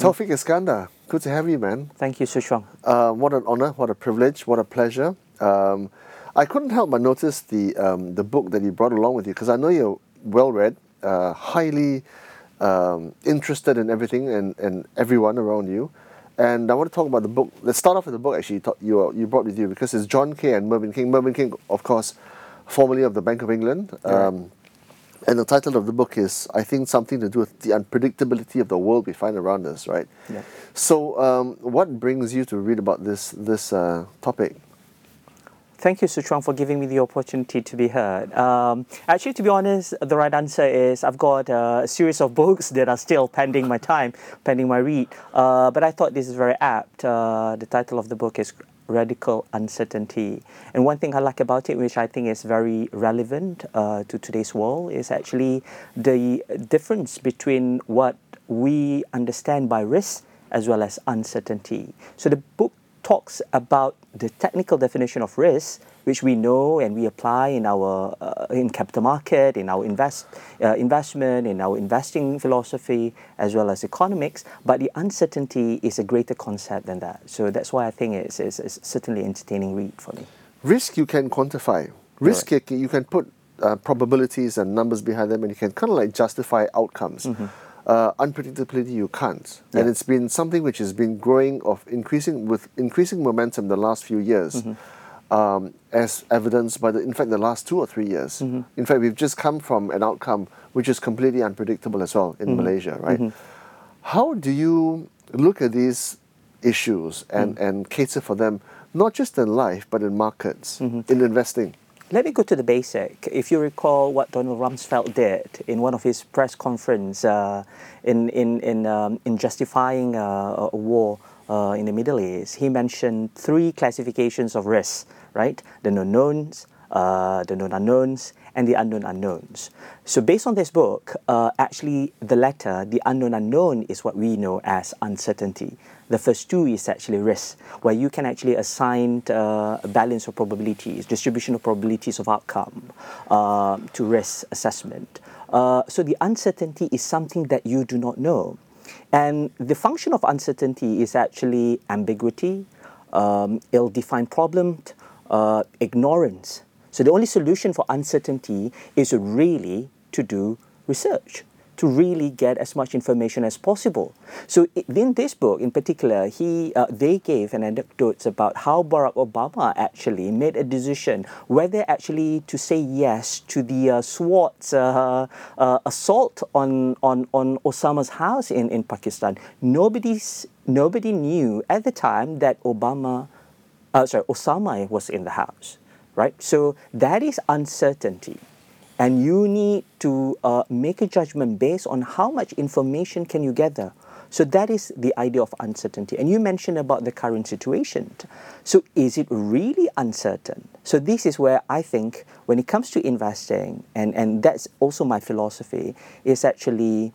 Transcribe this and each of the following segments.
Taufiq Iskandar, good to have you, man. Thank you, Hsu Chuang. Uh, what an honor, what a privilege, what a pleasure. Um, I couldn't help but notice the um, the book that you brought along with you because I know you're well read, uh, highly um, interested in everything and, and everyone around you. And I want to talk about the book. Let's start off with the book actually you, you brought with you because it's John Kay and Mervyn King. Mervyn King, of course, formerly of the Bank of England. Um, and the title of the book is, I think, something to do with the unpredictability of the world we find around us, right? Yeah. So, um, what brings you to read about this this uh, topic? Thank you, Hsu Chuang, for giving me the opportunity to be heard. Um, actually, to be honest, the right answer is I've got a series of books that are still pending my time, pending my read. Uh, but I thought this is very apt. Uh, the title of the book is Radical Uncertainty. And one thing I like about it, which I think is very relevant uh, to today's world, is actually the difference between what we understand by risk as well as uncertainty. So the book talks about the technical definition of risk, which we know and we apply in our uh, in capital market, in our invest uh, investment, in our investing philosophy, as well as economics. But the uncertainty is a greater concept than that. So that's why I think it's, it's, it's certainly entertaining read for me. Risk you can quantify. Risk right. you can put uh, probabilities and numbers behind them, and you can kind of like justify outcomes. Mm-hmm uh, unpredictability you can't. Yeah. And it's been something which has been growing of increasing with increasing momentum the last few years. Mm-hmm. Um, as evidenced by the, in fact, the last two or three years. Mm-hmm. In fact, we've just come from an outcome which is completely unpredictable as well in mm-hmm. Malaysia, right? Mm-hmm. How do you look at these issues and, mm. and cater for them, not just in life, but in markets, mm-hmm. in investing? Let me go to the basic. If you recall what Donald Rumsfeld did in one of his press conference uh, in, in, in, um, in justifying uh, a war uh, in the Middle East, he mentioned three classifications of risks, right? The known knowns, uh, the known unknowns, and the unknown unknowns. So, based on this book, uh, actually, the latter, the unknown unknown, is what we know as uncertainty. The first two is actually risk, where you can actually assign uh, a balance of probabilities, distribution of probabilities of outcome uh, to risk assessment. Uh, so, the uncertainty is something that you do not know. And the function of uncertainty is actually ambiguity, um, ill defined problem, uh, ignorance so the only solution for uncertainty is really to do research to really get as much information as possible. So in this book, in particular, he uh, they gave an anecdote about how Barack Obama actually made a decision whether actually to say yes to the uh, SWAT's uh, uh, assault on, on, on Osama's house in, in Pakistan. Nobody's, nobody knew at the time that Obama, uh, sorry, Osama was in the house right? So that is uncertainty. And you need to uh, make a judgment based on how much information can you gather. So that is the idea of uncertainty. And you mentioned about the current situation. So is it really uncertain? So this is where I think when it comes to investing, and, and that's also my philosophy, is actually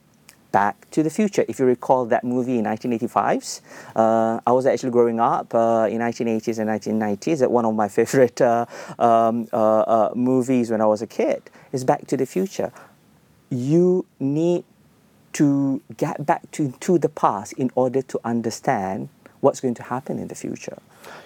Back to the Future. If you recall that movie in 1985, uh, I was actually growing up uh, in 1980s and 1990s. That one of my favorite uh, um, uh, uh, movies when I was a kid is Back to the Future. You need to get back to, to the past in order to understand what's going to happen in the future.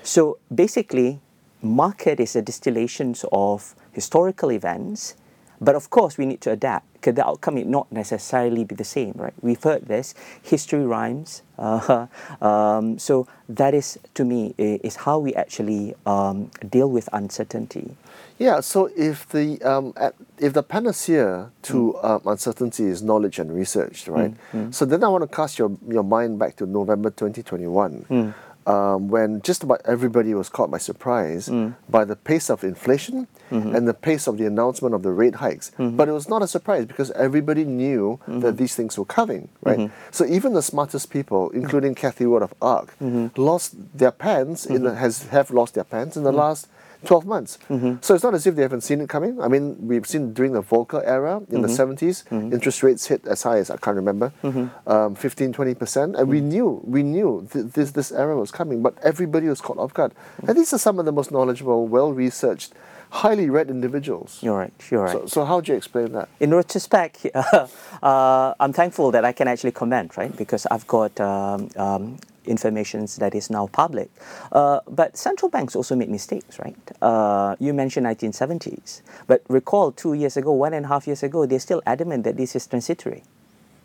So basically, market is a distillation of historical events but of course, we need to adapt because the outcome may not necessarily be the same, right? We've heard this. History rhymes. Uh, um, so that is, to me, is how we actually um, deal with uncertainty. Yeah. So if the um, if the panacea to mm. um, uncertainty is knowledge and research, right? Mm. Mm. So then I want to cast your your mind back to November 2021 mm um, when just about everybody was caught by surprise mm. by the pace of inflation mm-hmm. and the pace of the announcement of the rate hikes. Mm-hmm. But it was not a surprise because everybody knew mm-hmm. that these things were coming, right? Mm-hmm. So even the smartest people, including Cathie Wood of ARK, mm-hmm. lost their pants in the, mm-hmm. has have lost their pants in the last 12 months. Mm-hmm. So it's not as if they haven't seen it coming. I mean, we've seen during the Volcker era in mm-hmm. the 70s, mm-hmm. interest rates hit as high as I can't remember, mm-hmm. um, 15, 20%. And we mm-hmm. knew, we knew th- this, this era was coming, but everybody was caught off guard. And these are some of the most knowledgeable, well researched highly read individuals. You're right. You're right. So, so how do you explain that? in retrospect, uh, uh, I'm thankful that I can actually comment, right? Because I've got um, um, information that is now public. Uh, but central banks also make mistakes, right? Uh, you mentioned 1970s, but recall two years ago, one and a half years ago, they're still adamant that this is transitory.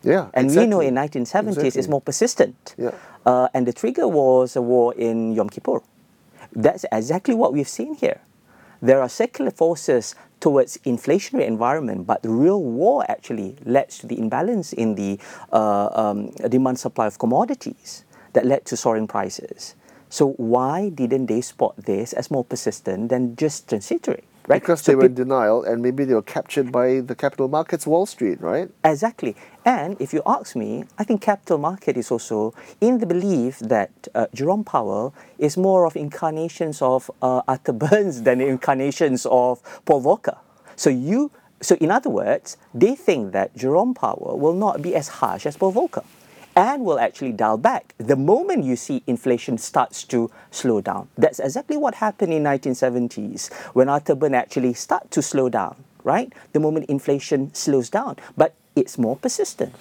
Yeah, And exactly. we know in 1970s it's more persistent. Yeah. Uh, and the trigger was a war in Yom Kippur. That's exactly what we've seen here. There are secular forces towards inflationary environment, but the real war actually led to the imbalance in the uh, um, demand supply of commodities that led to soaring prices. So why didn't they spot this as more persistent than just transitory? Right? Because So they were in denial and maybe they were captured by the capital markets, Wall Street, right? Exactly. And if you ask me, I think capital market is also in the belief that uh, Jerome Powell is more of incarnations of uh, Arthur Burns than incarnations of Paul Volcker. So you, so in other words, they think that Jerome Powell will not be as harsh as Paul Volcker and will actually dial back the moment you see inflation starts to slow down. That's exactly what happened in 1970s when Arthur Burn actually start to slow down, right? The moment inflation slows down, but it's more persistent.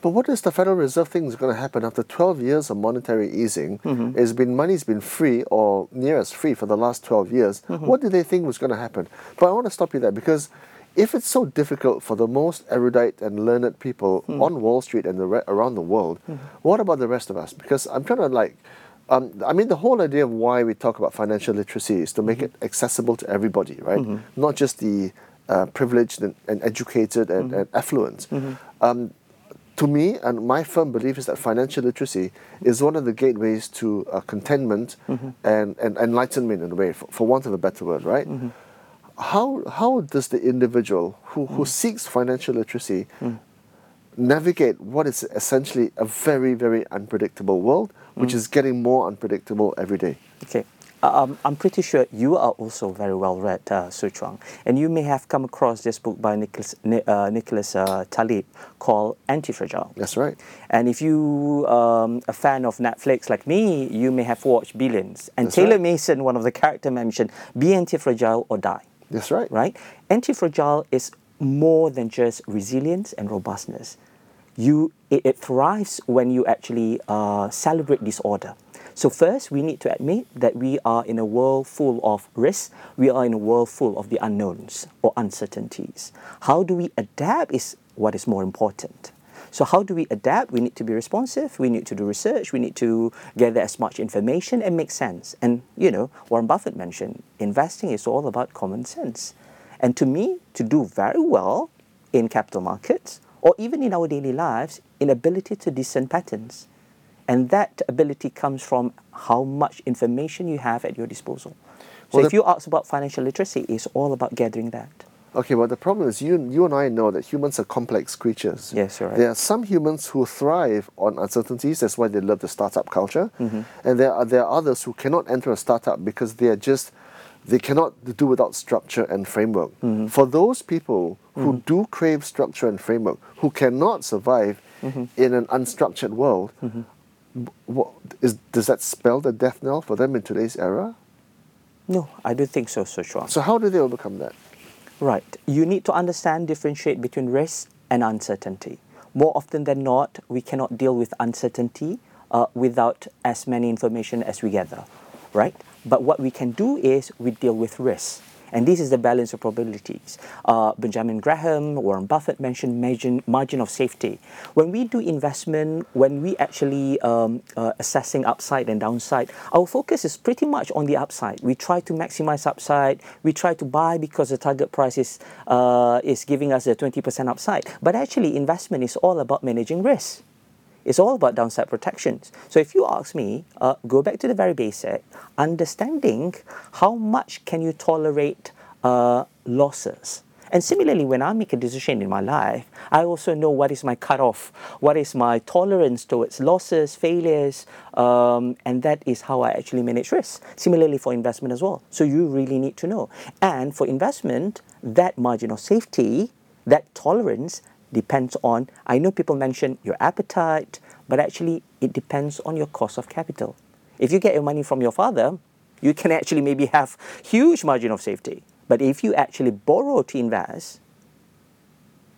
But what does the Federal Reserve think is going to happen after 12 years of monetary easing? Mm-hmm. It's been money's been free or near as free for the last 12 years. Mm-hmm. What do they think was going to happen? But I want to stop you there because if it's so difficult for the most erudite and learned people Mm-hmm. on Wall Street and the re- around the world, what about the rest of us? Because I'm trying to like. Um, I mean, the whole idea of why we talk about financial literacy is to make Mm-hmm. it accessible to everybody, right? Not just the uh, privileged and, and educated and, Mm-hmm. and affluent. Um, to me, and my firm belief is that financial literacy is one of the gateways to uh, contentment and, and enlightenment in a way, for, for want of a better word, right? How, how does the individual who, who seeks financial literacy navigate what is essentially a very, very unpredictable world, which is getting more unpredictable every day? Okay. Um, I'm pretty sure you are also very well read, uh, Su Chuang, and you may have come across this book by Nicholas, uh, Nicholas uh, Taleb called Anti-Fragile. That's right. And if you um, a fan of Netflix like me, you may have watched Billions. And That's Taylor right. Mason, one of the character mentioned, be anti-fragile or die. That's right. Right? Anti-fragile is more than just resilience and robustness. You, it, it thrives when you actually uh, celebrate disorder. So first, we need to admit that we are in a world full of risks. We are in a world full of the unknowns or uncertainties. How do we adapt is what is more important. So how do we adapt? We need to be responsive. We need to do research. We need to gather as much information and make sense. And you know, Warren Buffett mentioned investing is all about common sense. And to me, to do very well in capital markets or even in our daily lives, in ability to discern patterns. And that ability comes from how much information you have at your disposal. So Well, if you ask about financial literacy, it's all about gathering that. Okay, but the problem is you, you and I know that humans are complex creatures. Yes, you're right. There are some humans who thrive on uncertainties. That's why they love the startup culture. Mm-hmm. And there are there are others who cannot enter a startup because they are just they cannot do without structure and framework. Mm-hmm. For those people who do crave structure and framework, who cannot survive Mm-hmm. in an unstructured world, what, is, does that spell the death knell for them in today's era? No, I don't think so, so Chuang. So how do they overcome that? Right. You need to understand, differentiate between risk and uncertainty. More often than not, we cannot deal with uncertainty uh, without as many information as we gather, right? But what we can do is we deal with risk. And this is the balance of probabilities. Uh, Benjamin Graham, Warren Buffett mentioned margin, margin of safety. When we do investment, when we actually um, uh, assessing upside and downside, our focus is pretty much on the upside. We try to maximize upside. We try to buy because the target price is, uh, is giving us a 20% upside. But actually, investment is all about managing risk. It's all about downside protections. So if you ask me, uh, go back to the very basic, understanding how much can you tolerate uh, losses. And similarly, when I make a decision in my life, I also know what is my cutoff, what is my tolerance towards losses, failures, um, and that is how I actually manage risk. Similarly for investment as well. So you really need to know. And for investment, that margin of safety, that tolerance depends on, I know people mention your appetite, but actually it depends on your cost of capital. If you get your money from your father, you can actually maybe have huge margin of safety. But if you actually borrow to invest,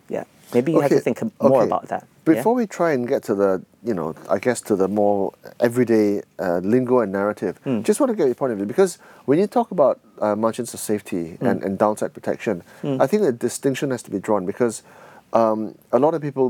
yeah, maybe you have to think more okay. about that. yeah? Before we try and get to the, you know, I guess to the more everyday uh, lingo and narrative, Hmm. just want to get your point of view because when you talk about uh, margins of safety Hmm. and, and downside protection, I think the distinction has to be drawn because um, a lot of people,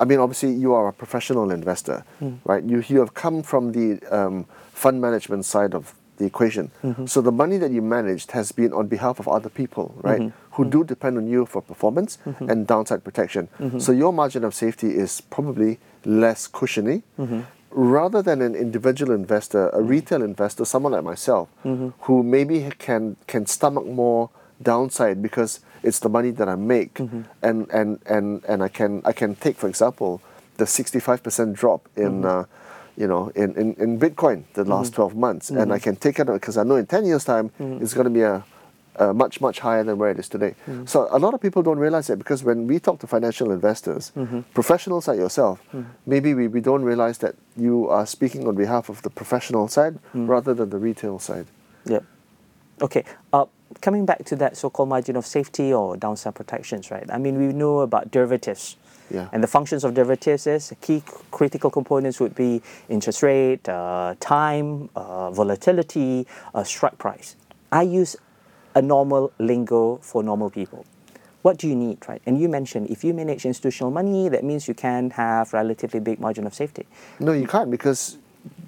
I mean, obviously you are a professional investor, Hmm. right? You you have come from the um, fund management side of the equation. Mm-hmm. So the money that you managed has been on behalf of other people, right? Mm-hmm. Who do depend on you for performance and downside protection. Mm-hmm. So your margin of safety is probably less cushiony. Mm-hmm. Rather than an individual investor, a retail investor, someone like myself, Mm-hmm. who maybe can can stomach more downside because it's the money that I make, Mm-hmm. and, and, and, and I can I can take, for example, the sixty five percent drop in. Mm-hmm. Uh, you know, in, in, in Bitcoin the last 12 months, and Mm-hmm. I can take it because I know in 10 years' time it's going to be a, much, much higher than where it is today. Mm-hmm. So a lot of people don't realize that because when we talk to financial investors, Mm-hmm. professionals like yourself, maybe we, we don't realize that you are speaking on behalf of the professional side rather than the retail side. Yep. Okay. Uh, coming back to that so-called margin of safety or downside protections, right? I mean, we know about derivatives. Yeah. And the functions of derivatives is key c- critical components would be interest rate, uh, time, uh, volatility, uh, strike price. I use a normal lingo for normal people. What do you need, right? And you mentioned if you manage institutional money, that means you can have relatively big margin of safety. No, you can't because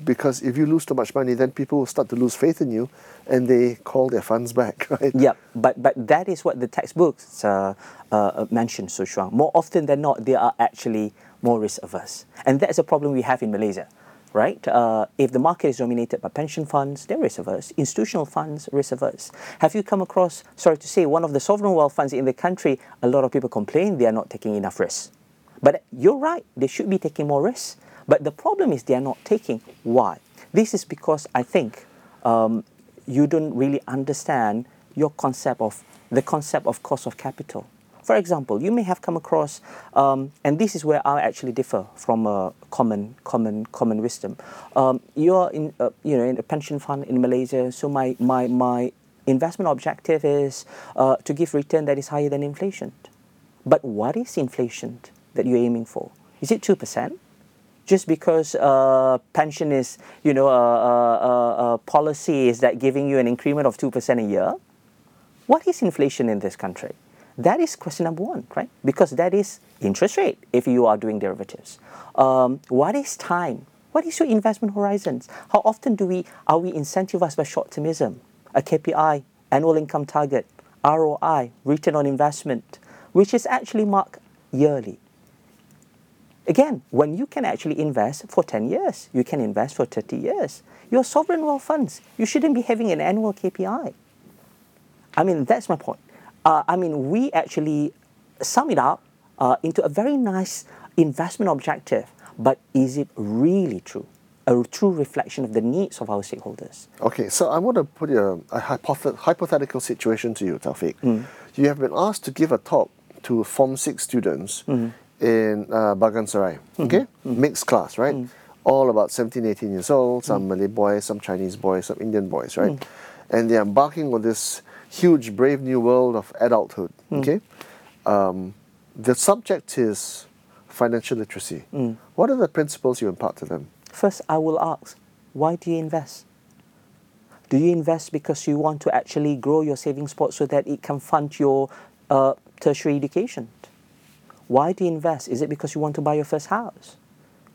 because if you lose too much money, then people will start to lose faith in you, and they call their funds back, right? Yep, but but that is what the textbooks uh, uh, mention, Su Shuang. More often than not, they are actually more risk averse, and that's a problem we have in Malaysia, right? Uh, if the market is dominated by pension funds, they're risk averse. Institutional funds, risk averse. Have you come across? Sorry to say, one of the sovereign wealth funds in the country. A lot of people complain they are not taking enough risk. But you're right, they should be taking more risks. But the problem is they are not taking. Why? This is because I think um, you don't really understand your concept of the concept of cost of capital. For example, you may have come across, um, and this is where I actually differ from a common, common, common wisdom. Um, you're in, uh, you know, in a pension fund in Malaysia, so my my my investment objective is uh, to give return that is higher than inflation. But what is inflation that you're aiming for? Is it two percent? Just because uh, pension is, you know, a, policy is that giving you an increment of two percent a year? What is inflation in this country? That is question number one, right? Because that is interest rate if you are doing derivatives. Um, what is time? What is your investment horizons? How often do we are we incentivized by short-termism? A KPI, annual income target, ROI, return on investment, which is actually marked yearly. Again, when you can actually invest for 10 years, you can invest for 30 years. Your sovereign wealth funds, you shouldn't be having an annual KPI. I mean, that's my point. Uh, I mean, we actually sum it up uh, into a very nice investment objective, but is it really true? A true reflection of the needs of our stakeholders? Okay, so I want to put a, a hypothet- hypothetical situation to you, Taufiq. You have been asked to give a talk to Form 6 students in uh, Bagan Serai, mm-hmm. okay? Mm-hmm. Mixed class, right? Mm-hmm. All about 17, 18 years old, some Malay boys, some Chinese boys, some Indian boys, right? And they're embarking on this huge, brave new world of adulthood, mm. okay? Um, the subject is financial literacy. Mm. What are the principles you impart to them? First, I will ask, why do you invest? Do you invest because you want to actually grow your savings pot so that it can fund your uh, tertiary education? Why do you invest? Is it because you want to buy your first house?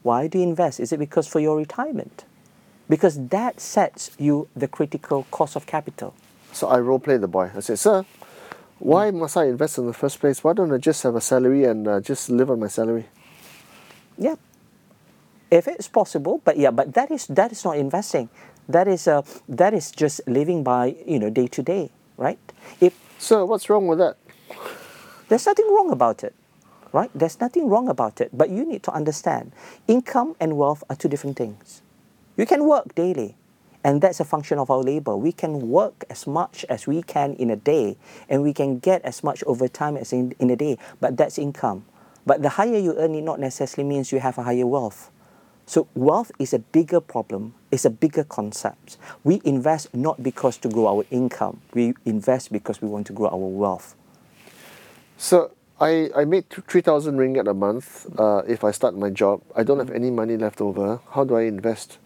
Why do you invest? Is it because for your retirement? Because that sets you the critical cost of capital. So I role play the boy. I say, Sir, why must I invest in the first place? Why don't I just have a salary and uh, just live on my salary? Yeah, if it's possible, but yeah, but that is that is not investing. That is uh, that is just living by you know day to day, right? If Sir, what's wrong with that? There's nothing wrong about it, right? There's nothing wrong about it. But you need to understand income and wealth are two different things. You can work daily, and that's a function of our labor. We can work as much as we can in a day, and we can get as much overtime as in, in a day, but that's income. But the higher you earn, it not necessarily means you have a higher wealth. So wealth is a bigger problem, it's a bigger concept. We invest not because to grow our income, we invest because we want to grow our wealth. So I, I make 3,000 ringgit a month uh, if I start my job. I don't have any money left over. How do I invest?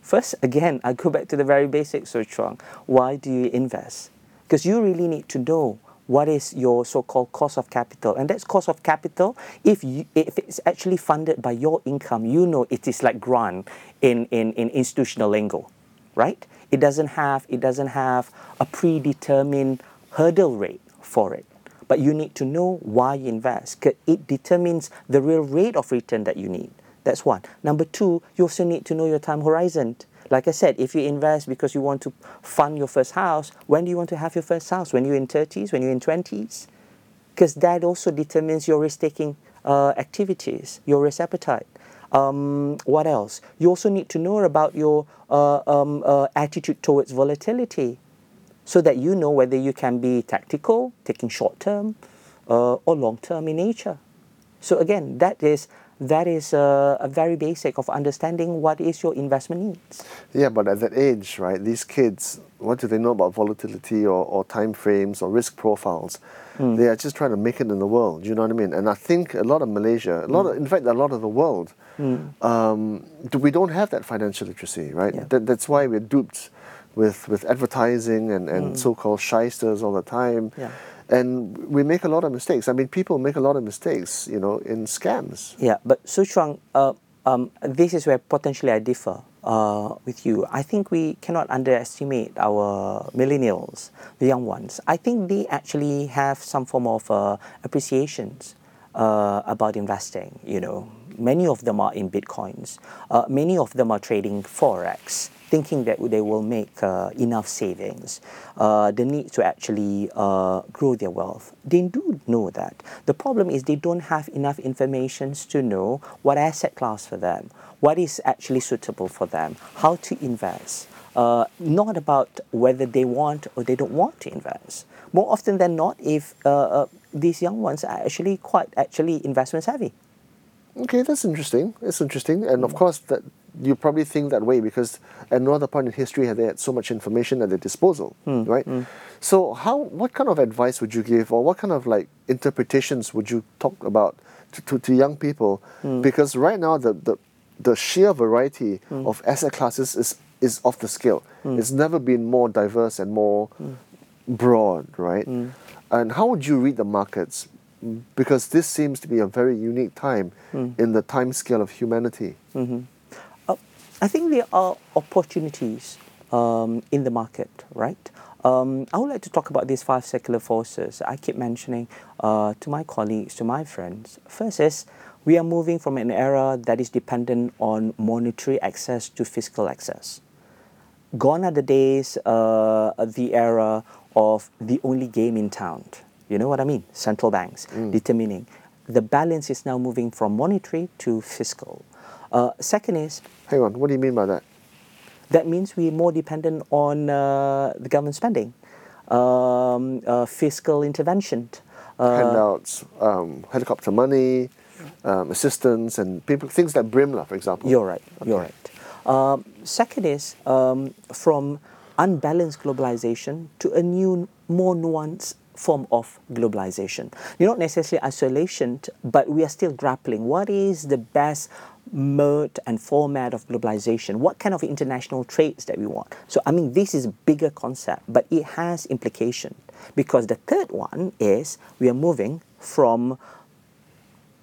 First, again, I go back to the very basics, So Chuang. Why do you invest? Because you really need to know what is your so-called cost of capital and that's cost of capital if you, if it's actually funded by your income you know it is like grant in, in, in institutional lingo right it doesn't have it doesn't have a predetermined hurdle rate for it but you need to know why you invest it determines the real rate of return that you need that's one. Number two, you also need to know your time horizon. Like I said, if you invest because you want to fund your first house, when do you want to have your first house? When you're in 30s, when you're in 20s? Because that also determines your risk taking uh, activities, your risk appetite. Um, what else? You also need to know about your uh, um, uh, attitude towards volatility so that you know whether you can be tactical, taking short term, uh, or long term in nature. So, again, that is that is a, a, very basic of understanding what is your investment needs. Yeah, but at that age, right, these kids, what do they know about volatility or, or time frames or risk profiles? Mm. They are just trying to make it in the world. You know what I mean? And I think a lot of Malaysia, a lot of, hmm. in fact, a lot of the world, mm. um, we don't have that financial literacy, right? Yeah. That, that's why we're duped with, with advertising and, and mm. so-called shysters all the time. Yeah and we make a lot of mistakes. I mean, people make a lot of mistakes, you know, in scams. Yeah, but Su Chuang, uh, um, this is where potentially I differ uh, with you. I think we cannot underestimate our millennials, the young ones. I think they actually have some form of uh, appreciations uh, about investing. You know, many of them are in bitcoins. Uh, many of them are trading forex thinking that they will make uh, enough savings, uh, the need to actually uh, grow their wealth. They do know that. The problem is they don't have enough information to know what asset class for them, what is actually suitable for them, how to invest. Uh, not about whether they want or they don't want to invest. More often than not, if uh, uh, these young ones are actually quite actually investment savvy. Okay, that's interesting. It's interesting, and of course that you probably think that way because at no other point in history have they had so much information at their disposal, mm. right? Mm. So how, what kind of advice would you give, or what kind of like interpretations would you talk about to, to, to young people? Mm. Because right now the, the the sheer variety hmm. of asset classes is is off the scale. Hmm. It's never been more diverse and more hmm. broad, right? And how would you read the markets? Because this seems to be a very unique time in the time scale of humanity. Mm-hmm. I think there are opportunities um, in the market, right? Um, I would like to talk about these five secular forces I keep mentioning uh, to my colleagues, to my friends. First is we are moving from an era that is dependent on monetary access to fiscal access. Gone are the days, uh, the era of the only game in town. You know what I mean? Central banks mm. determining. The balance is now moving from monetary to fiscal. Uh, second is. Hang on, what do you mean by that? That means we're more dependent on uh, the government spending, um, uh, fiscal intervention. Uh, Handouts, um, helicopter money, um, assistance, and people things like Brimla, for example. You're right. Okay. You're right. Um, second is um, from unbalanced globalization to a new, more nuanced form of globalization. You're not necessarily isolation, but we are still grappling. What is the best mode and format of globalization, what kind of international trades that we want. So, I mean, this is a bigger concept, but it has implication because the third one is we are moving from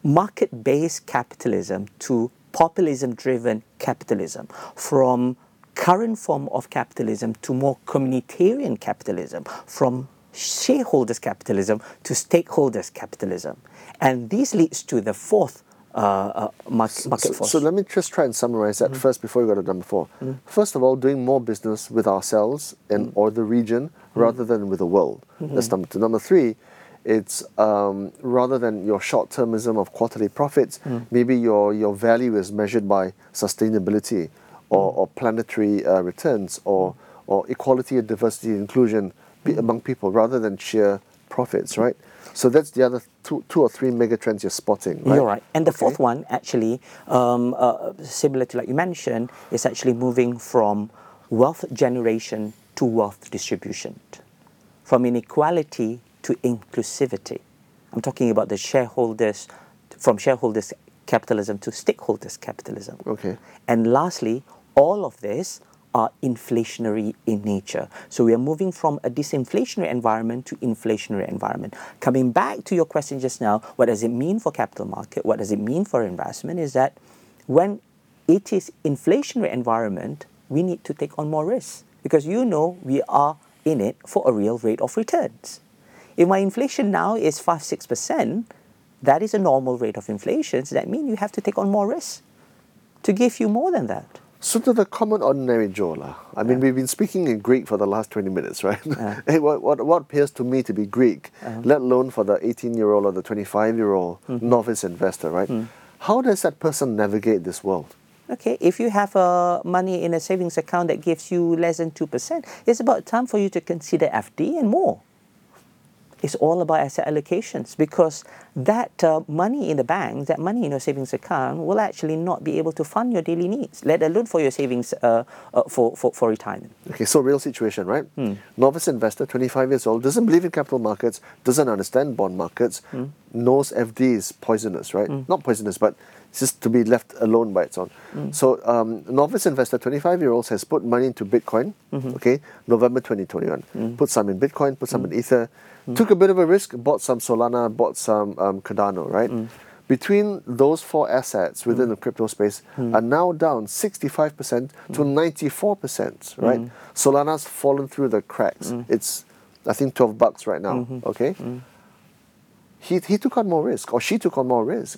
market based capitalism to populism driven capitalism, from current form of capitalism to more communitarian capitalism, from shareholders capitalism to stakeholders capitalism. And this leads to the fourth uh, uh, market, market so, force. So let me just try and summarize that mm. first before we go to number 4 mm. First of all, doing more business with ourselves and mm. or the region rather than with the world. Mm-hmm. That's number two. Number three, it's um, rather than your short-termism of quarterly profits, mm. maybe your, your value is measured by sustainability or, mm. or planetary uh, returns or, or equality and diversity and inclusion among people rather than sheer profits, right? So that's the other two, two or three mega trends you're spotting, right? You're right. And the Okay. fourth one, actually, um, uh, similar to like you mentioned, is actually moving from wealth generation to wealth distribution, from inequality to inclusivity. I'm talking about the shareholders, from shareholders capitalism to stakeholders capitalism. Okay. And lastly, all of this are inflationary in nature. So we are moving from a disinflationary environment to inflationary environment. Coming back to your question just now, what does it mean for capital market? What does it mean for investment? Is that when it is inflationary environment, we need to take on more risks because you know we are in it for a real rate of returns. If my inflation now is five six percent, that is a normal rate of inflation. So that means you have to take on more risks to give you more than that. So to the common ordinary Joe, lah, I mean, we've been speaking in Greek for the last 20 minutes, right? Hey, what, what, what appears to me to be Greek, uh-huh. let alone for the 18-year-old or the 25-year-old mm-hmm. novice investor, right? Mm. How does that person navigate this world? Okay, if you have uh, money in a savings account that gives you less than 2%, it's about time for you to consider FD and more. It's all about asset allocations because that uh, money in the bank, that money in your savings account will actually not be able to fund your daily needs, let alone for your savings uh, uh, for, for, for retirement. Okay, so real situation, right? Novice investor, 25 years old, doesn't believe in capital markets, doesn't understand bond markets, knows FD is poisonous, right? Not poisonous, but just to be left alone by its own. So, um, novice investor, 25 year olds, has put money into Bitcoin, okay, November 2021. Put some in Bitcoin, put some in Ether, Mm. took a bit of a risk, bought some Solana, bought some um, Cardano, right? Mm. Between those four assets within mm. the crypto space are now down 65% to 94%, right? Solana's fallen through the cracks. It's, I think, 12 bucks right now, mm-hmm. okay? He, he took on more risk, or she took on more risk,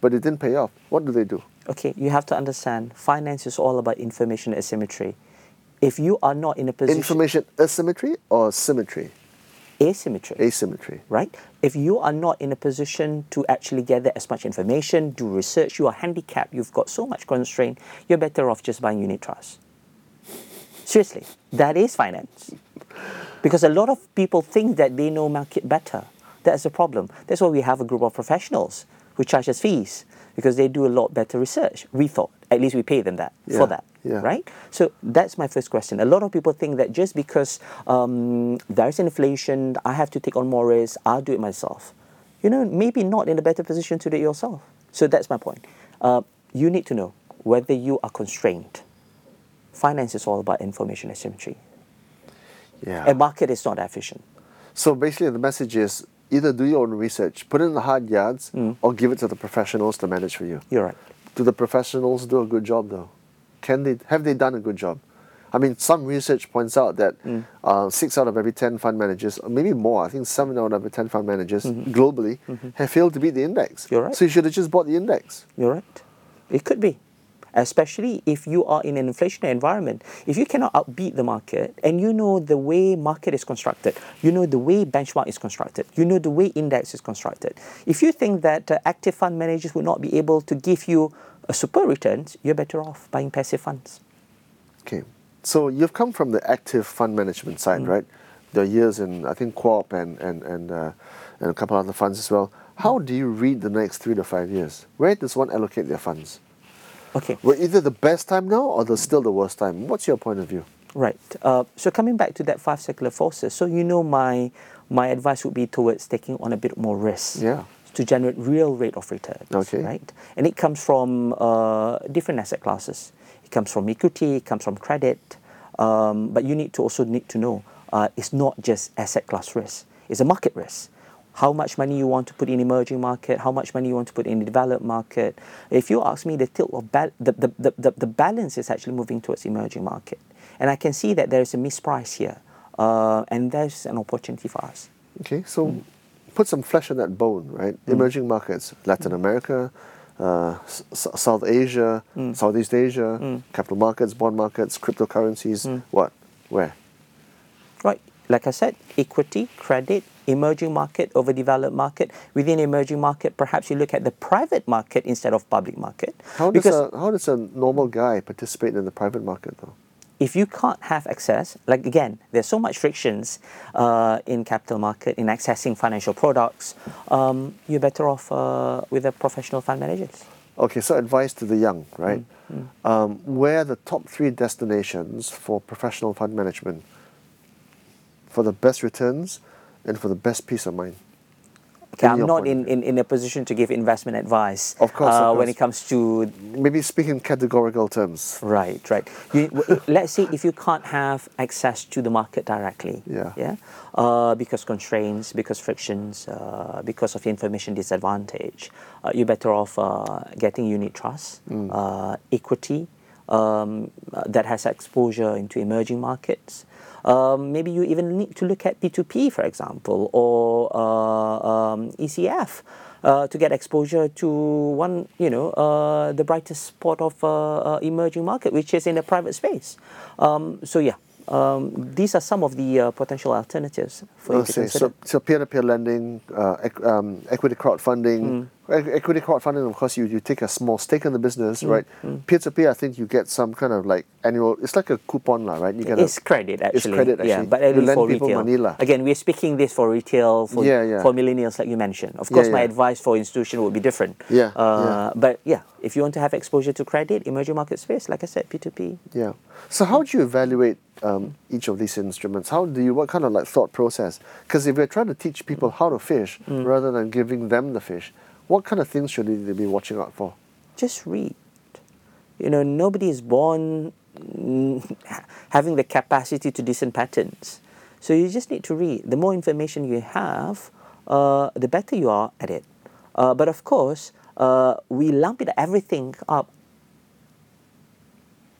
but it didn't pay off. What do they do? Okay, you have to understand finance is all about information asymmetry. If you are not in a position Information asymmetry or symmetry? Asymmetry, Asymmetry. right? If you are not in a position to actually gather as much information, do research, you are handicapped, you've got so much constraint, you're better off just buying unit trusts. Seriously, that is finance. Because a lot of people think that they know market better. That's the problem. That's why we have a group of professionals who charge us fees because they do a lot better research. We thought, at least we pay them that Yeah, for that, yeah. right? So that's my first question. A lot of people think that just because um, there's inflation, I have to take on more risk. I'll do it myself. You know, maybe not in a better position to do it yourself. So that's my point. Uh, you need to know whether you are constrained. Finance is all about information asymmetry. Yeah. A market is not efficient. So basically, the message is either do your own research, put in the hard yards, or give it to the professionals to manage for you. You're right. Do the professionals do a good job though? Can they have they done a good job? I mean, some research points out that mm. uh, six out of every ten fund managers, or maybe more, I think seven out of every ten fund managers mm-hmm. globally mm-hmm. have failed to beat the index. You're right. So you should have just bought the index. You're right. It could be. Especially if you are in an inflationary environment. If you cannot outbeat the market and you know the way market is constructed, you know the way benchmark is constructed, you know the way index is constructed. If you think that uh, active fund managers would not be able to give you a super returns, you're better off buying passive funds. Okay. So you've come from the active fund management side, right? There are years in, I think, Co-op and, and, and, uh, and a couple other funds as well. How do you read the next three to five years? Where does one allocate their funds? Okay. We're either the best time now or the still the worst time. What's your point of view? Right. Uh, so coming back to that five secular forces, so you know my my advice would be towards taking on a bit more risk. Yeah. To generate real rate of return. Okay. Right. And it comes from uh, different asset classes. It comes from equity. It comes from credit. Um, but you need to also need to know uh, it's not just asset class risk. It's a market risk. How much money you want to put in emerging market? How much money you want to put in the developed market? If you ask me, the tilt of ba- the, the, the, the, the balance is actually moving towards emerging market, and I can see that there is a misprice here, uh, and there's an opportunity for us. Okay, so put some flesh on that bone, right? Emerging markets, Latin America, uh, S- South Asia, Southeast Asia, capital markets, bond markets, cryptocurrencies. What? Where? Right. Like I said, equity, credit, emerging market over developed market. Within emerging market, perhaps you look at the private market instead of public market. How does because a how does a normal guy participate in the private market though? if you can't have access, like again, there's so much frictions uh, in capital market in accessing financial products. Um, you're better off uh, with the professional fund managers. Okay, so advice to the young, right? Mm, mm. Um, where are the top three destinations for professional fund management for the best returns and for the best peace of mind? Okay, I'm not in, in, in a position to give investment advice. Of course, uh, of course. when it comes to maybe speak in categorical terms. Right, right. You, let's say if you can't have access to the market directly. Yeah. Yeah. Uh, because constraints, because frictions, uh, because of information disadvantage, uh, you're better off uh, getting unit trust, mm. equity um, that has exposure into emerging markets. Um, maybe you even need to look at P2P, for example, or uh, um, ECF. Uh, to get exposure to one, you know, uh, the brightest spot of uh, uh, emerging market, which is in the private space. Um, so yeah, um, these are some of the uh, potential alternatives for you to consider. So, so peer-to-peer lending, uh, um, equity crowdfunding. Mm. Equity crowdfunding, of course, you, you take a small stake in the business, mm. right? Mm. Peer-to-peer, I think you get some kind of like annual. It's like a coupon, lah, right? You get it's a, credit actually. It's credit actually. Yeah, but for retail. Money, Again, we're speaking this for retail, for yeah, yeah. for millennials, like you mentioned. Of course, yeah, my advice for institution would be different. Yeah, uh. But yeah, if you want to have exposure to credit, emerging market space, like I said, P2P. Yeah. So how do you evaluate um, each of these instruments? How do you, what kind of like thought process? Because if we're trying to teach people how to fish mm. rather than giving them the fish, what kind of things should they be watching out for? Just read. You know, nobody is born having the capacity to discern patterns. So you just need to read. The more information you have, uh, the better you are at it. Uh, but of course, uh, we lump it everything up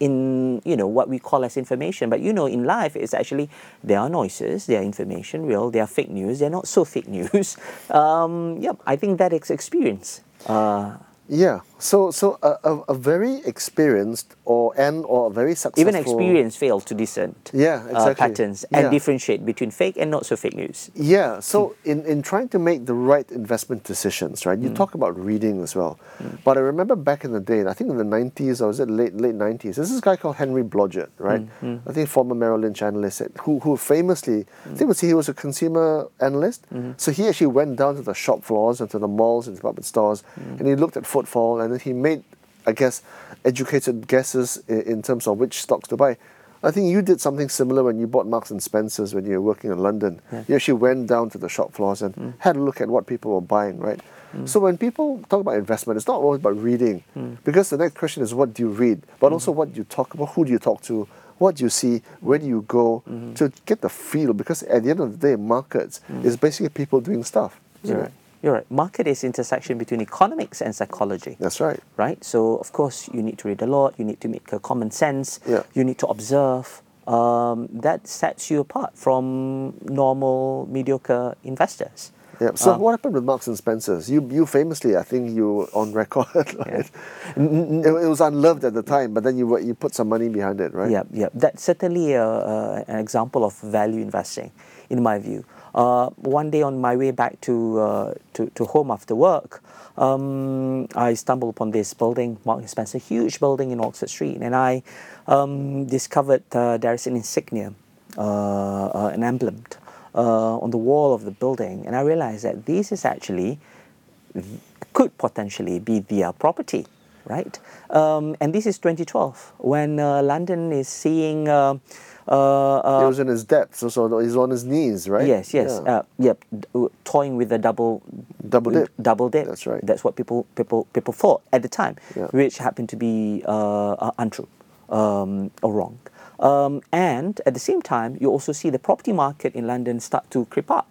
in you know what we call as information. But you know in life it's actually there are noises there are information real there are fake news they're not so fake news. Um, yeah i think that is experience. Uh, yeah. So so a, a, a, very experienced or and or a very successful even experience fail to discern yeah, uh, exactly. uh, patterns and yeah. differentiate between fake and not so fake news. Yeah. So mm. in, in trying to make the right investment decisions, right? You mm. talk about reading as well. Mm. But I remember back in the day, I think in the nineties or was it late late nineties, there's this guy called Henry Blodget, right? Mm, mm. I think former Merrill Lynch analyst who who famously I think was he was a consumer analyst. Mm-hmm. So he actually went down to the shop floors and to the malls and department stores and he looked at footfall and then he made, I guess, educated guesses in, in terms of which stocks to buy. I think you did something similar when you bought Marks and Spencers when you were working in London. Yeah. You actually went down to the shop floors and mm. had a look at what people were buying, right? Mm. So when people talk about investment, it's not always about reading, mm. because the next question is what do you read, but mm. also what do you talk about, who do you talk to, what do you see, where do you go mm-hmm. to get the feel. Because at the end of the day, markets mm. is basically people doing stuff. Right. You're right. Market is intersection between economics and psychology. That's right. Right. So of course you need to read a lot. You need to make a common sense. Yeah. You need to observe. Um, that sets you apart from normal mediocre investors. Yeah. So um, what happened with Marks and Spencers? You you famously, I think you were on record, right? Yeah. It, was unloved at the time, but then you you put some money behind it, right? Yeah, yeah. That's certainly a, a, an example of value investing, in my view. Uh, one day on my way back to, uh, to, to home after work, um, I stumbled upon this building, Mark and Spencer, huge building in Oxford Street, and I um, discovered uh, there is an insignia, uh, uh, an emblem uh, on the wall of the building, and I realized that this is actually could potentially be their property, right? Um, and this is 2012 when London is seeing he was in his depths, so he's on his knees, right? Yes, yes. Yeah. Uh, yep, toying with a double double dip. Double dip. That's right. That's what people people people thought at the time, yeah. which happened to be uh, uh, untrue um, or wrong. Um, and at the same time, you also see the property market in London start to creep up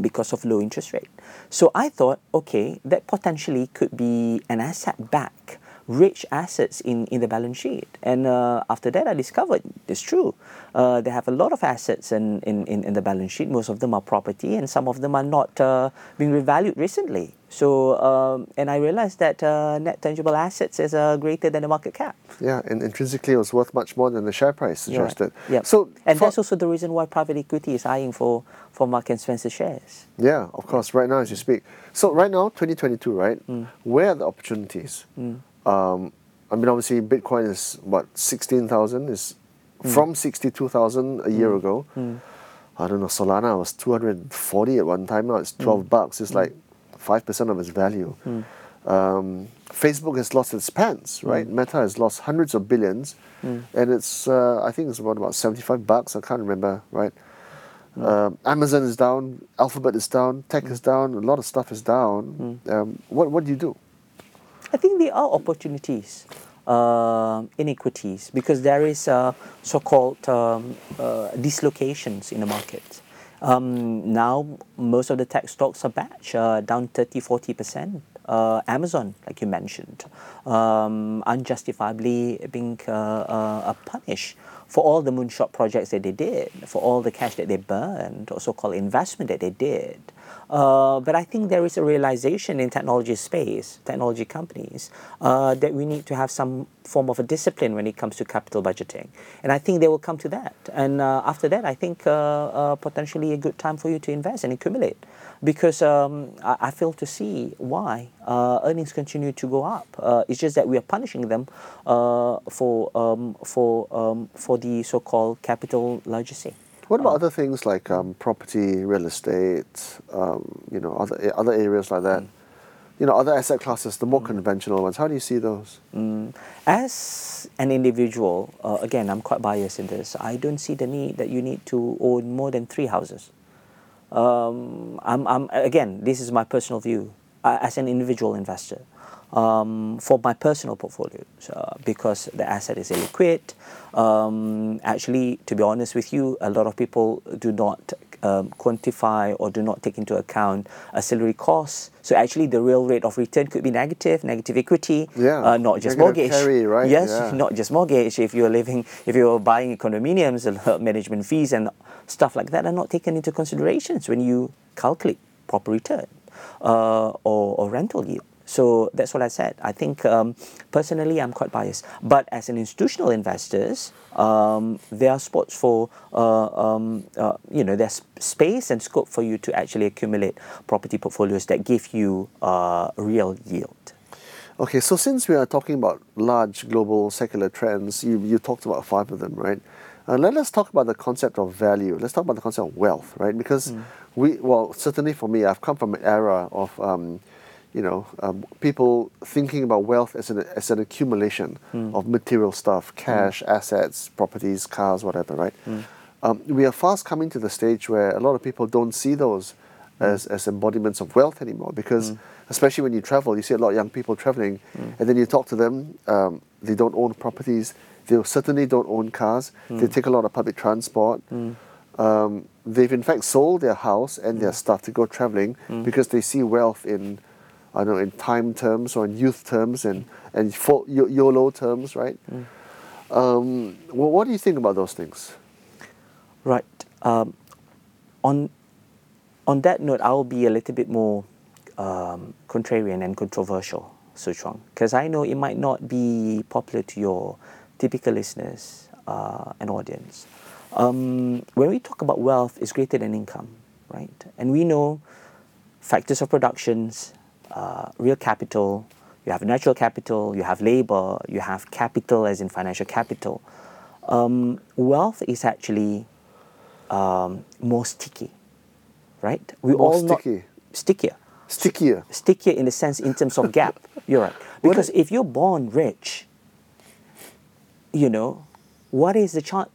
because of low interest rate. So I thought, okay, that potentially could be an asset back rich assets in, in the balance sheet. And uh, after that, I discovered it's true. Uh, they have a lot of assets in, in, in, in, the balance sheet. Most of them are property, and some of them are not uh, being revalued recently. So, um, and I realized that uh, net tangible assets is uh, greater than the market cap. Yeah, and intrinsically, it was worth much more than the share price suggested. Right. Yeah. So, and that's also the reason why private equity is eyeing for for Mark and Spencer shares. Yeah, of course. Right now, as you speak. So, right now, 2022, right? Mm. Where are the opportunities? Mm. Um, I mean, obviously, Bitcoin is what sixteen thousand is hmm. from 62,000 a year hmm. ago. Hmm. I don't know, Solana was 240 at one time, now it's 12 bucks. It's like 5% of its value. Um, Facebook has lost its pants, right? Meta has lost hundreds of billions, and it's uh, I think it's about about 75 bucks. I can't remember, right? Um, Amazon is down, Alphabet is down, tech is down, a lot of stuff is down. Um, what what do you do? I think there are opportunities, uh, inequities, because there is uh, so-called um, uh, dislocations in the market. Um, now, most of the tech stocks are back, uh, down 30, 40%. Uh, Amazon, like you mentioned, um, unjustifiably being uh, uh, punished for all the moonshot projects that they did, for all the cash that they burned, or so-called investment that they did. Uh, but I think there is a realization in technology space, technology companies, uh, that we need to have some form of a discipline when it comes to capital budgeting. And I think they will come to that. And uh, after that, I think potentially a good time for you to invest and accumulate. Because um, I, I fail to see why uh, earnings continue to go up. it's just that we are punishing them for, um, for, um, for the so called capital legacy. What about other things like um, property, real estate, um, you know, other other areas like that? You know, other asset classes, the more conventional ones. How do you see those? As an individual, uh, again, I'm quite biased in this. I don't see the need that you need to own more than three houses. Um, I'm, I'm, again, this is my personal view uh, as an individual investor. Um, for my personal portfolio uh, because the asset is illiquid. Um, actually, to be honest with you, a lot of people do not um, quantify or do not take into account ancillary costs. So actually, the real rate of return could be negative, negative equity, Yeah, uh, not just negative mortgage. carry, right? Yes, Yeah. not just mortgage. If you're living, if you're buying condominiums, management fees and stuff like that are not taken into considerations when you calculate proper return uh, or, or rental yield. So that's what I said. I think um, personally, I'm quite biased. But as an institutional investors, um, there are spots for uh, um, uh, you know there's space and scope for you to actually accumulate property portfolios that give you uh, real yield. Okay, so since we are talking about large global secular trends, you, you talked about five of them, right? Uh, let us talk about the concept of value. Let's talk about the concept of wealth, right? Because we, well, certainly for me, I've come from an era of, um, you know, um, people thinking about wealth as an, as an accumulation of material stuff, cash, assets, properties, cars, whatever, right? Um, we are fast coming to the stage where a lot of people don't see those as, as embodiments of wealth anymore because especially when you travel you see a lot of young people traveling and then you talk to them um, they don't own properties they certainly don't own cars. They take a lot of public transport. Um, they've in fact sold their house and their stuff to go traveling because they see wealth in I don't know in time terms or in youth terms and and fo- yo- YOLO terms right? Um, well, what do you think about those things? Right. Um, on on that note, I'll be a little bit more um, contrarian and controversial, Su Chuang, because I know it might not be popular to your typical listeners uh, and audience. Um, when we talk about wealth, it's greater than income, right? And we know factors of productions, uh, real capital, you have natural capital, you have labor, you have capital as in financial capital. Um, wealth is actually um, more sticky, right? We More all not- sticky? stickier, stickier stickier in the sense in terms of gap. You're right because if you're born rich, you know, what is the chance?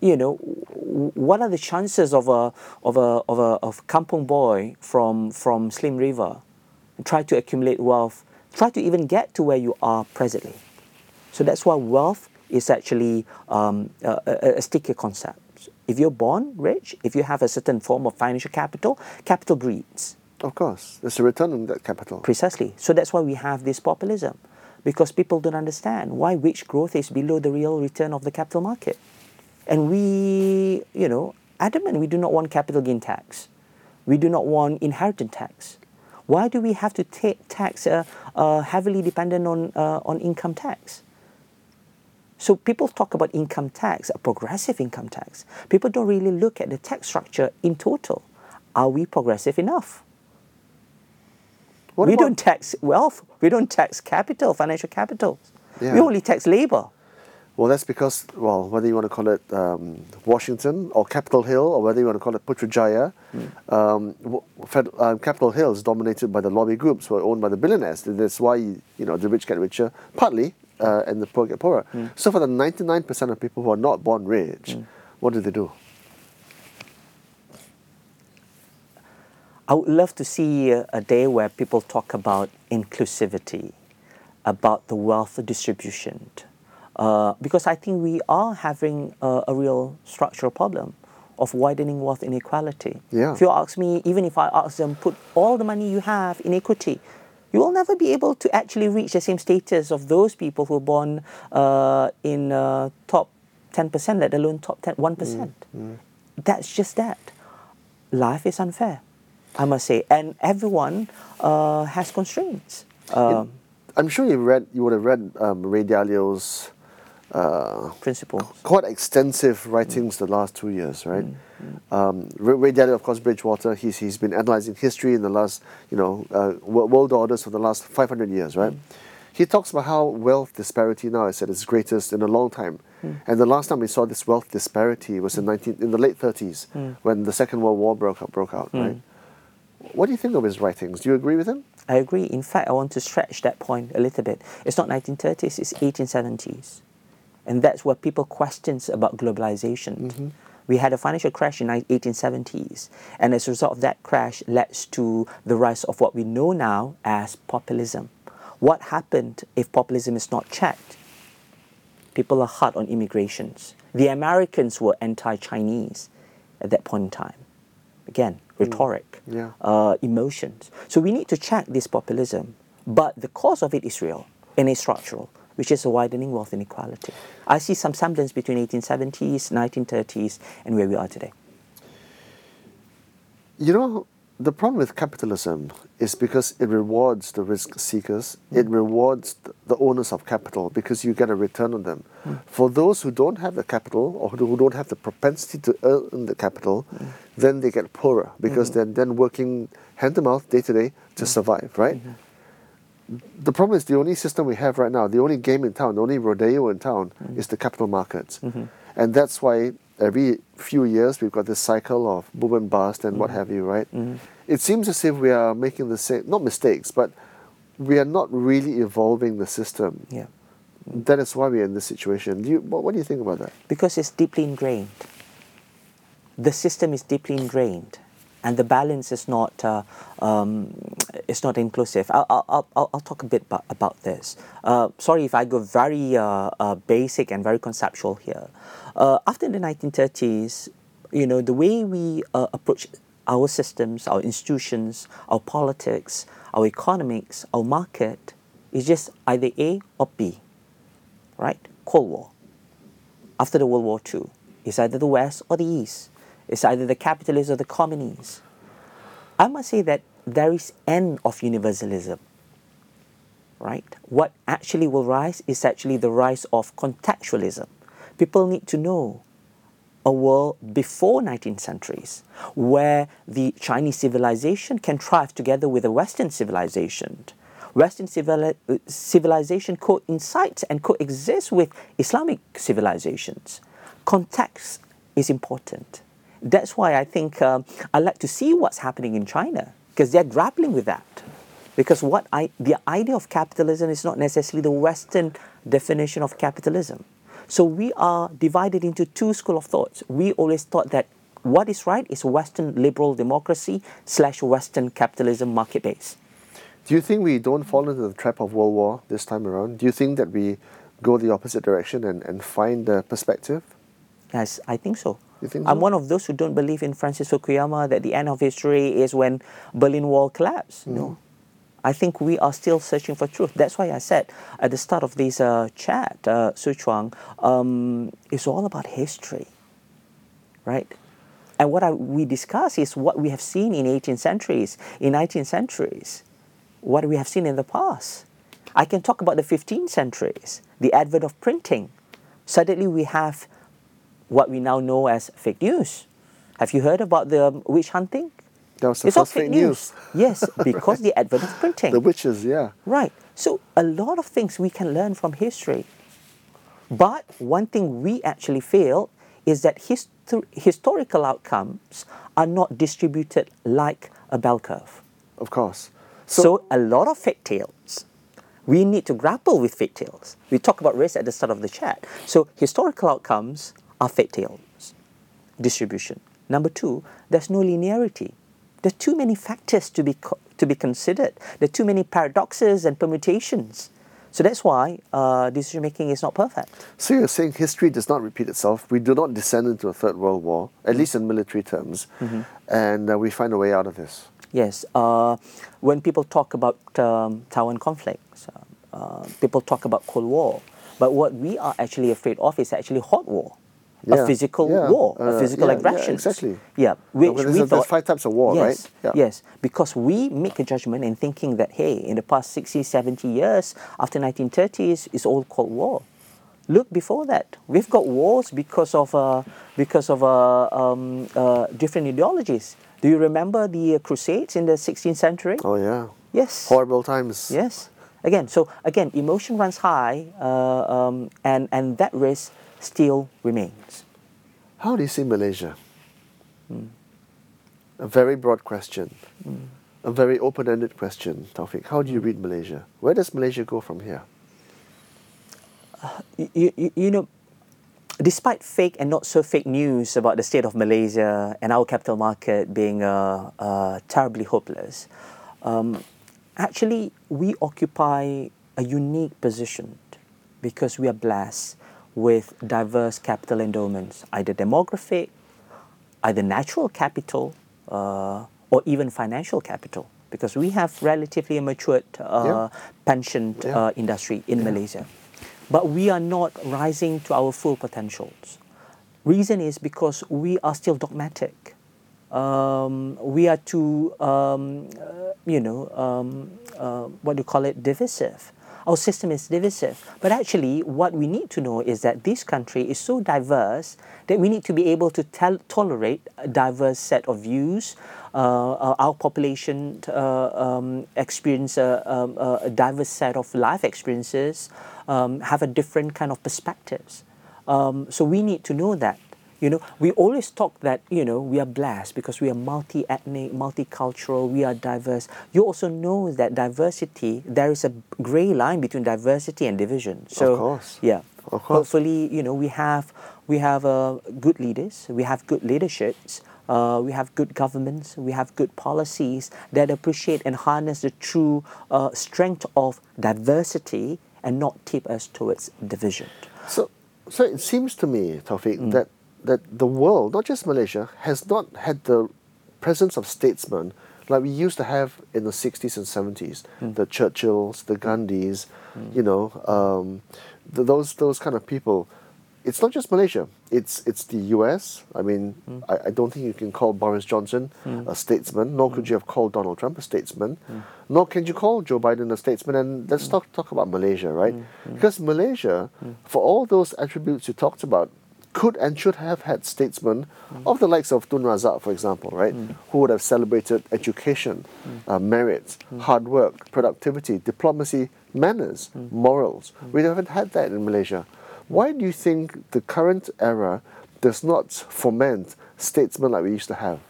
You know, what are the chances of a of a of a of kampung boy from from Slim River try to accumulate wealth, try to even get to where you are presently? So that's why wealth is actually um, a, a, a stickier concept. If you're born rich, if you have a certain form of financial capital, capital breeds. Of course, there's a return on that capital. Precisely. So that's why we have this populism, because people don't understand why wage growth is below the real return of the capital market. And we, you know, adamant we do not want capital gain tax. We do not want inheritance tax. Why do we have to take tax uh, uh, heavily dependent on, uh, on income tax? So people talk about income tax, a progressive income tax. People don't really look at the tax structure in total. Are we progressive enough? What we about- don't tax wealth. We don't tax capital, financial capital. Yeah. We only tax labor. Well, that's because, well, whether you want to call it um, Washington or Capitol Hill or whether you want to call it Putrajaya, mm. um, Fed, uh, Capitol Hill is dominated by the lobby groups who are owned by the billionaires. That's why, you know, the rich get richer, partly, uh, and the poor get poorer. Mm. So for the 99% of people who are not born rich, mm. what do they do? I would love to see a, a day where people talk about inclusivity, about the wealth distribution, uh, because I think we are having a, a, real structural problem of widening wealth inequality. Yeah. If you ask me, even if I ask them, put all the money you have in equity, you will never be able to actually reach the same status of those people who are born uh, in uh, top 10%, let alone top 10, 1%. Mm, mm. That's just that. Life is unfair, I must say. And everyone uh, has constraints. Um, I'm sure you read, you would have read um, Ray Dalio's uh, principles. Quite extensive writings mm. the last two years, right? Mm. mm. Um, Ray Dalio, of course, Bridgewater. He's he's been analyzing history in the last, you know, uh, world orders for the last 500 years, right? Mm. He talks about how wealth disparity now is at its greatest in a long time, mm. and the last time we saw this wealth disparity was in 19 in the late 30s mm. when the Second World War broke out, broke out, right? What do you think of his writings? Do you agree with him? I agree. In fact, I want to stretch that point a little bit. It's not 1930s; it's 1870s. And that's what people questions about globalization. Mm-hmm. We had a financial crash in 1870s, and as a result of that crash led to the rise of what we know now as populism. What happened if populism is not checked? People are hard on immigrations. The Americans were anti-Chinese at that point in time. Again, mm. rhetoric, mm. yeah. uh, emotions. So we need to check this populism. But the cause of it is real and it's structural which is a widening wealth inequality. I see some semblance between 1870s, 1930s, and where we are today. You know, the problem with capitalism is because it rewards the risk seekers, mm. it rewards the owners of capital because you get a return on them. Mm. For those who don't have the capital or who don't have the propensity to earn the capital, mm. then they get poorer because mm-hmm. they're then working hand to mouth day to day to mm. survive, right? Mm-hmm the problem is the only system we have right now, the only game in town, the only rodeo in town mm-hmm. is the capital markets. Mm-hmm. And that's why every few years we've got this cycle of boom and bust and mm-hmm. what have you, right? Mm-hmm. It seems as if we are making the same, not mistakes, but we are not really evolving the system. Yeah. That is why we're in this situation. Do you, what, what do you think about that? Because it's deeply ingrained. The system is deeply ingrained and the balance is not uh, um, is not inclusive. I'll, I'll, I'll, I'll talk a bit about, about this. Uh, sorry if I go very uh, uh basic and very conceptual here. Uh, after the 1930s, you know the way we uh, approach our systems, our institutions, our politics, our economics, our market is just either A or B, right? Cold War. After the World War II, it's either the West or the East it's either the capitalists or the communists. I must say that there is end of universalism. Right? What actually will rise is actually the rise of contextualism. People need to know a world before 19th centuries where the Chinese civilization can thrive together with the Western civilization. Western civili- civilization coincides and coexists with Islamic civilizations. Context is important. That's why I think um, I like to see what's happening in China because they're grappling with that. Because what I, the idea of capitalism is not necessarily the Western definition of capitalism. So we are divided into two school of thoughts. We always thought that what is right is Western liberal democracy slash Western capitalism market base. Do you think we don't fall into the trap of World War this time around? Do you think that we go the opposite direction and, and find the perspective? Yes, I think so. Think I'm one of those who don't believe in Francis Fukuyama that the end of history is when Berlin Wall collapsed. Mm. No. I think we are still searching for truth. That's why I said at the start of this uh, chat, uh, Su Chuang, um, it's all about history, right? And what I, we discuss is what we have seen in 18th centuries, in 19th centuries, what we have seen in the past. I can talk about the 15th centuries, the advent of printing. Suddenly we have what we now know as fake news. Have you heard about the um, witch hunting? That was the it's first fake news. news. yes, because the advent of printing. The witches, yeah. Right. So a lot of things we can learn from history. But one thing we actually fail is that histo- historical outcomes are not distributed like a bell curve. Of course. So, a lot of fat tails. We need to grapple with fat tails. We talk about race at the start of the chat. So historical outcomes are fat tails. Distribution. Number two, there's no linearity. There are too many factors to be co- to be considered. There are too many paradoxes and permutations. So that's why uh, decision making is not perfect. So you're saying history does not repeat itself. We do not descend into a third world war, at least in military terms, Mm-hmm. and uh, we find a way out of this. Yes, uh, when people talk about um, Taiwan conflicts, uh, uh, people talk about Cold War, but what we are actually afraid of is actually hot war, Yeah, a physical yeah, war, uh, a physical yeah, aggression. exactly. Yeah, which there's we a- there's thought. five types of war, yes, right? Yes, because we make a judgment in thinking that hey, in the past 60, 70 years after 1930s, it's all Cold War. Look before that, we've got wars because of uh, because of uh, um, uh, different ideologies. Do you remember the uh, Crusades in the 16th century? Oh yeah, Yes. horrible times. Yes. Again, so again, emotion runs high, uh, um, and and that risk still remains. How do you see Malaysia? Hmm. A very broad question, a very open-ended question, Taufiq. How do you read Malaysia? Where does Malaysia go from here? You, you, you know, despite fake and not so fake news about the state of Malaysia and our capital market being uh, uh, terribly hopeless, um, actually we occupy a unique position because we are blessed with diverse capital endowments, either demographic, either natural capital, uh, or even financial capital. Because we have relatively a matured uh, pension Yeah. uh, industry in Malaysia, but we are not rising to our full potentials. Reason is because we are still dogmatic. Um, we are too, um, uh, you know, um, uh, what do you call it, divisive. Our system is divisive. But actually, what we need to know is that this country is so diverse that we need to be able to tolerate a diverse set of views. Uh, uh, our population uh, um, experience a, um, a a diverse set of life experiences, um, have a different kind of perspectives. Um, so we need to know that. You know, we always talk that you know we are blessed because we are multi-ethnic, multicultural, we are diverse. You also know that diversity, there is a gray line between diversity and division. So, of course. yeah. Of course. Hopefully, you know, we have we have uh, good leaders, we have good leaderships, uh, we have good governments, we have good policies that appreciate and harness the true uh, strength of diversity and not tip us towards division. So, so it seems to me, Taufiq, Mm. that that the world, not just Malaysia, has not had the presence of statesmen like we used to have in the 60s and 70s. Mm. The Churchills, the Gandhis, you know, um, th those those kind of people. It's not just Malaysia. It's it's the U.S. I mean, Mm. I, I don't think you can call Boris Johnson a statesman. Nor could you have called Donald Trump a statesman. Mm. Nor can you call Joe Biden a statesman. And let's talk talk about Malaysia, right? Mm. Because Malaysia, for all those attributes you talked about, could and should have had statesmen of the likes of Tun Razak, for example, right, mm. who would have celebrated education, mm. uh, merit, mm. hard work, productivity, diplomacy, manners, morals. We haven't had that in Malaysia. Why do you think the current era does not foment statesmen like we used to have?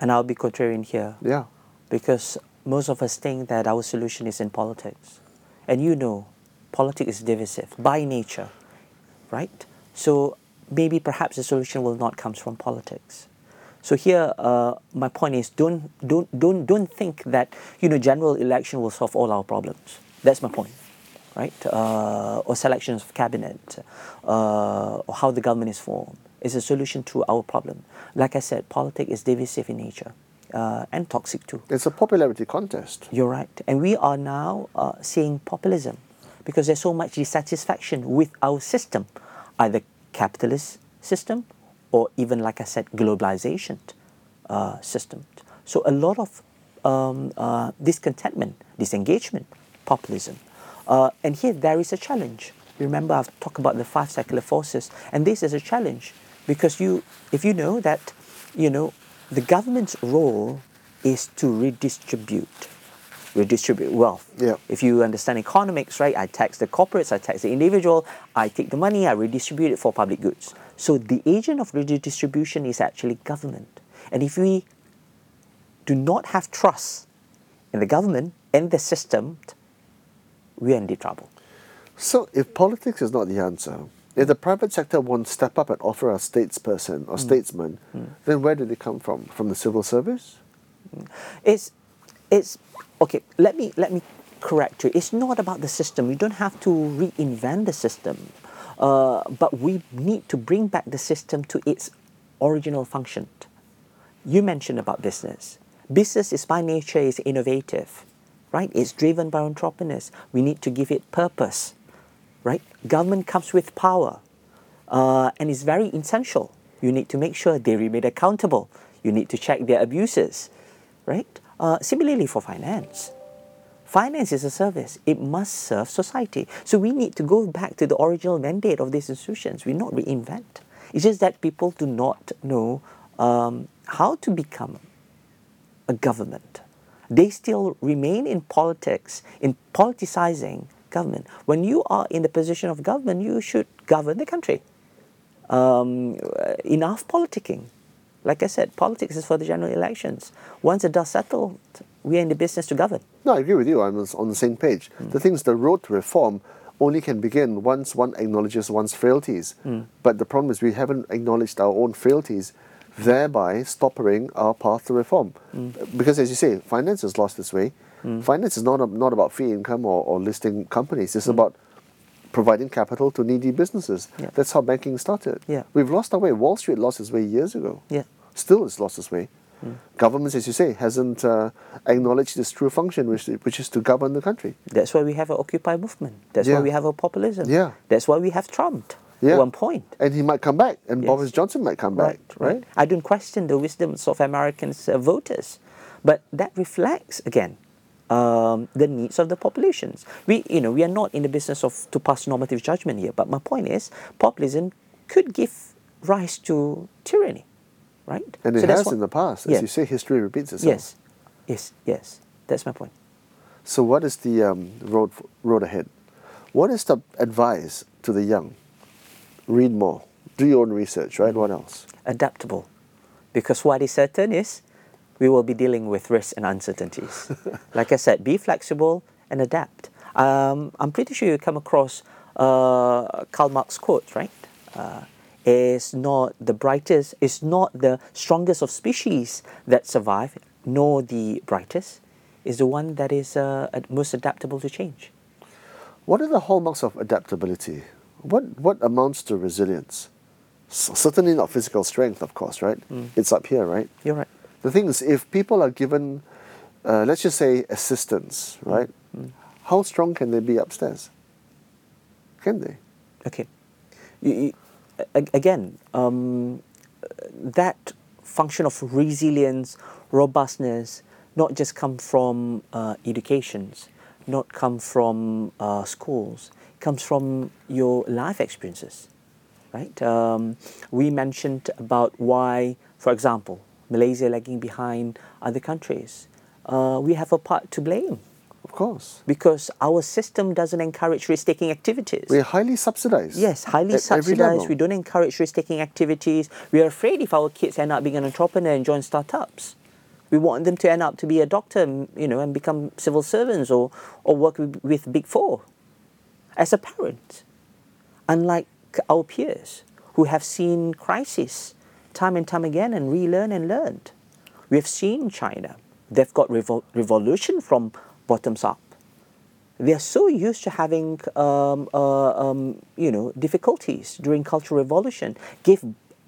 And I'll be contrarian here. Yeah. because most of us think that our solution is in politics. And you know, politics is divisive by nature, right? So maybe perhaps the solution will not come from politics. So here, uh, my point is, don't don't don't don't think that you know general election will solve all our problems. That's my point, right? Uh, or selections of cabinet, uh, or how the government is formed is a solution to our problem. Like I said, politics is divisive in nature uh, and toxic too. It's a popularity contest. You're right. And we are now uh, seeing populism because there's so much dissatisfaction with our system, either capitalist system or even, like I said, globalization uh, system. So a lot of um, uh, discontentment, disengagement, populism. Uh, and here there is a challenge. Remember, I've talked about the five secular forces, and this is a challenge because you, if you know that, you know, the government's role is to redistribute redistribute wealth. Yeah. If you understand economics, right, I tax the corporates, I tax the individual, I take the money, I redistribute it for public goods. So the agent of redistribution is actually government. And if we do not have trust in the government and the system, we are in deep trouble. So, if politics is not the answer, if the private sector won't step up and offer a statesperson or hmm. statesman, hmm. then where do they come from? From the civil service? It's it's okay. Let me let me correct you. It's not about the system. We don't have to reinvent the system, uh, but we need to bring back the system to its original function. You mentioned about business. Business is by nature is innovative, right? It's driven by entrepreneurs. We need to give it purpose, right? Government comes with power, uh, and it's very essential. You need to make sure they remain accountable. You need to check their abuses, right? Uh, similarly for finance. Finance is a service. It must serve society. So we need to go back to the original mandate of these institutions. We not reinvent. It's just that people do not know um, how to become a government. They still remain in politics, in politicizing government. When you are in the position of government, you should govern the country. Um, enough politicking. Like I said, politics is for the general elections. Once the dust settled, we are in the business to govern. No, I agree with you. I'm on the same page. The hmm. thing is, the road to reform only can begin once one acknowledges one's frailties. Hmm. But the problem is, we haven't acknowledged our own frailties, thereby stopping our path to reform. Hmm. Because, as you say, finance has lost its way. Finance is not, a, not about free income or, or listing companies, it's about providing capital to needy businesses. Yeah. That's how banking started. Yeah. We've lost our way. Wall Street lost its way years ago. Yeah. Still, it's lost its way. Governments, as you say, hasn't uh, acknowledged its true function, which, which is to govern the country. That's why we have an Occupy movement. That's Yeah. why we have a populism. Yeah. That's why we have Trump Yeah. at one point. And he might come back, and Yes. Boris Johnson might come back, right? I don't question the wisdoms of Americans' uh, voters, but that reflects again um, the needs of the populations. We, you know, we are not in the business of to pass normative judgment here. But my point is, populism could give rise to tyranny, right? And it So that's has what- in the past. As Yeah. you say, history repeats itself. Yes, yes, yes. That's my point. So, what is the um, road, road ahead? What is the advice to the young? Read more, do your own research, right? What else? adaptable. Because what is certain is we will be dealing with risks and uncertainties. like I said, be flexible and adapt. Um, I'm pretty sure you come across uh, Karl Marx quote, right? Uh, is not the brightest, is not the strongest of species that survive, nor the brightest, is the one that is uh, most adaptable to change. What are the hallmarks of adaptability? What, what amounts to resilience? Certainly not physical strength, of course, right? It's up here, right? You're right. The thing is, if people are given, uh, let's just say, assistance, right? How strong can they be upstairs? Can they? Okay. You, you, again, um, that function of resilience, robustness, not just come from uh, educations, not come from uh, schools, comes from your life experiences, right? Um, we mentioned about why, for example, Malaysia lagging behind other countries. Uh, we have a part to blame Of course. because our system doesn't encourage risk-taking activities. We're highly subsidized. Yes, highly subsidized. We don't encourage risk taking activities. We are afraid if our kids end up being an entrepreneur and join startups. We want them to end up to be a doctor, you know, and become civil servants or, or work with, with Big Four. As a parent, unlike our peers who have seen crisis time and time again and relearn and learned, we have seen China. They've got revol- revolution from bottoms up they are so used to having um, uh, um, you know difficulties during cultural revolution gave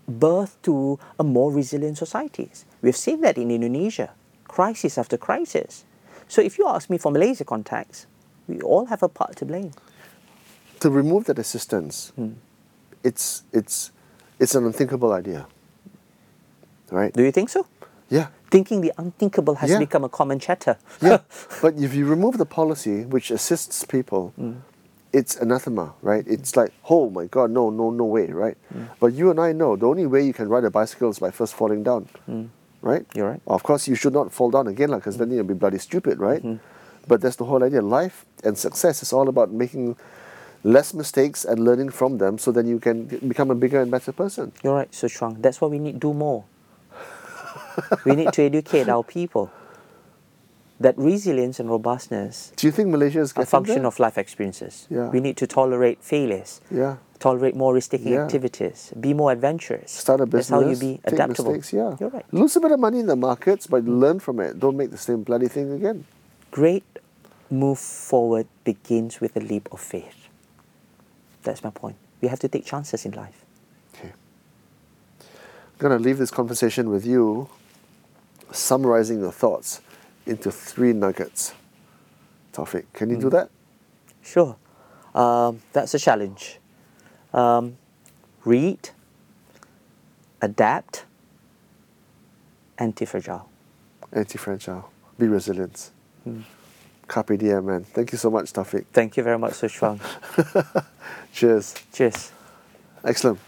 birth to a more resilient societies we've seen that in indonesia crisis after crisis so if you ask me from malaysia context we all have a part to blame to remove that assistance, Hmm. it's it's it's an unthinkable idea. Right? do you think so Yeah. thinking the unthinkable has Yeah. become a common chatter Yeah. but if you remove the policy which assists people, Hmm. it's anathema, right? It's like, oh my god, no, no, no way, right? Hmm. But you and I know the only way you can ride a bicycle is by first falling down. Right? Hmm. You're right. Of course, you should not fall down again, because then you'll be bloody stupid, right? Hmm. But that's the whole idea. Life and success is all about making less mistakes and learning from them so then you can become a bigger and better person. You're right, so strong. That's what we need to do more. we need to educate our people that resilience and robustness Do you think Malaysia is are a function there? of life experiences. Yeah. We need to tolerate failures, Yeah. tolerate more risk-taking Yeah. activities, be more adventurous. Start a business. That's how you be adaptable. mistakes, yeah. You're right. Lose a bit of money in the markets, but learn from it. Don't make the same bloody thing again. Great move forward begins with a leap of faith. That's my point. We have to take chances in life. Okay. I'm going to leave this conversation with you summarizing your thoughts into three nuggets. Taufiq, can you do Hmm. that? Sure. Um, that's a challenge. Um, read, adapt, anti-fragile. Anti fragile. Be resilient. Hmm. Carpe diem, man. Thank you so much, Taufiq. Thank you very much, Su Chuang. Cheers. Cheers. Excellent.